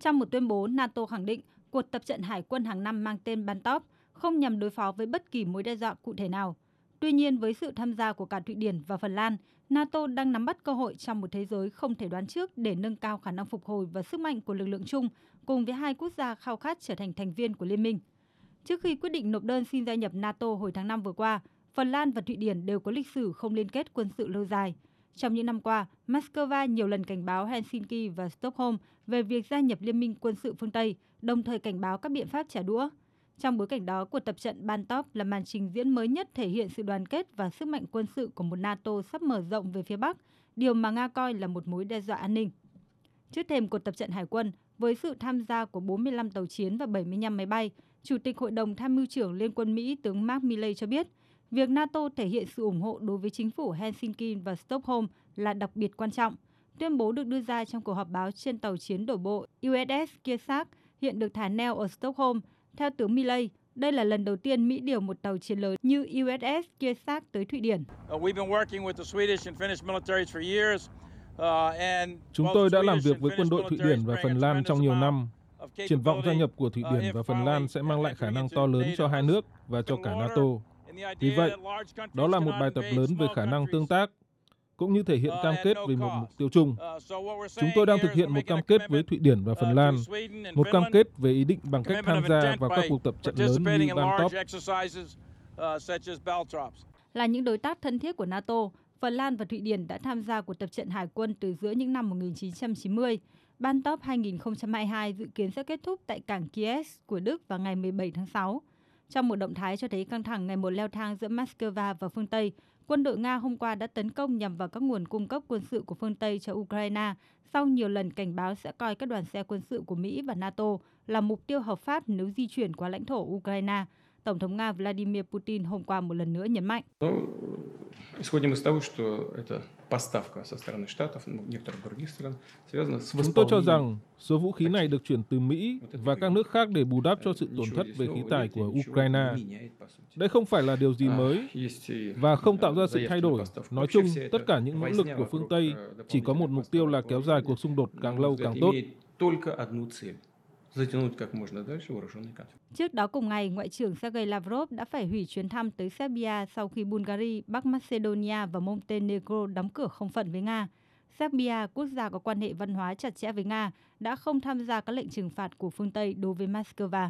Trong một tuyên bố, NATO khẳng định cuộc tập trận hải quân hàng năm mang tên Bantop không nhằm đối phó với bất kỳ mối đe dọa cụ thể nào. Tuy nhiên, với sự tham gia của cả Thụy Điển và Phần Lan, NATO đang nắm bắt cơ hội trong một thế giới không thể đoán trước để nâng cao khả năng phục hồi và sức mạnh của lực lượng chung cùng với hai quốc gia khao khát trở thành thành viên của liên minh. Trước khi quyết định nộp đơn xin gia nhập NATO hồi tháng 5 vừa qua, Phần Lan và Thụy Điển đều có lịch sử không liên kết quân sự lâu dài. Trong những năm qua, Moscow nhiều lần cảnh báo Helsinki và Stockholm về việc gia nhập Liên minh quân sự phương Tây, đồng thời cảnh báo các biện pháp trả đũa. Trong bối cảnh đó, cuộc tập trận Bantop là màn trình diễn mới nhất thể hiện sự đoàn kết và sức mạnh quân sự của một NATO sắp mở rộng về phía Bắc, điều mà Nga coi là một mối đe dọa an ninh. Trước thêm cuộc tập trận hải quân, với sự tham gia của 45 tàu chiến và 75 máy bay, Chủ tịch Hội đồng Tham mưu trưởng Liên quân Mỹ tướng Mark Milley cho biết, việc NATO thể hiện sự ủng hộ đối với chính phủ Helsinki và Stockholm là đặc biệt quan trọng. Tuyên bố được đưa ra trong cuộc họp báo trên tàu chiến đổ bộ USS Kearsarge hiện được thả neo ở Stockholm. Theo tướng Milley, đây là lần đầu tiên Mỹ điều một tàu chiến lớn như USS Kearsarge tới Thụy Điển. Uh, Chúng tôi đã làm việc với quân đội Thụy Điển và Phần Lan trong nhiều năm. Triển vọng gia nhập của Thụy Điển và Phần Lan sẽ mang lại khả năng to lớn cho hai nước và cho cả NATO. Vì vậy, đó là một bài tập lớn về khả năng tương tác, cũng như thể hiện cam kết về một mục tiêu chung. Chúng tôi đang thực hiện một cam kết với Thụy Điển và Phần Lan, một cam kết về ý định bằng cách tham gia vào các cuộc tập trận lớn như Bantop. Là những đối tác thân thiết của NATO, Phần Lan và Thụy Điển đã tham gia cuộc tập trận hải quân từ giữa những năm 1990. Bantop 2022 dự kiến sẽ kết thúc tại cảng Kiev của Đức vào ngày 17 tháng 6. Trong một động thái cho thấy căng thẳng ngày một leo thang giữa Moscow và phương Tây, quân đội Nga hôm qua đã tấn công nhằm vào các nguồn cung cấp quân sự của phương Tây cho Ukraine sau nhiều lần cảnh báo sẽ coi các đoàn xe quân sự của Mỹ và NATO là mục tiêu hợp pháp nếu di chuyển qua lãnh thổ Ukraine. Tổng thống Nga Vladimir Putin hôm qua một lần nữa nhấn mạnh. Chúng tôi cho rằng số vũ khí này được chuyển từ Mỹ và các nước khác để bù đắp cho sự tổn thất về khí tài của Ukraine. Đây không phải là điều gì mới và không tạo ra sự thay đổi. Nói chung, tất cả những nỗ lực của phương Tây chỉ có một mục tiêu là kéo dài cuộc xung đột càng lâu càng tốt затянуть как можно дальше вооруженный конфликт. Trước đó cùng ngày, Ngoại trưởng Sergei Lavrov đã phải hủy chuyến thăm tới Serbia sau khi Bulgaria, Bắc Macedonia và Montenegro đóng cửa không phận với Nga. Serbia, quốc gia có quan hệ văn hóa chặt chẽ với Nga, đã không tham gia các lệnh trừng phạt của phương Tây đối với Moscow.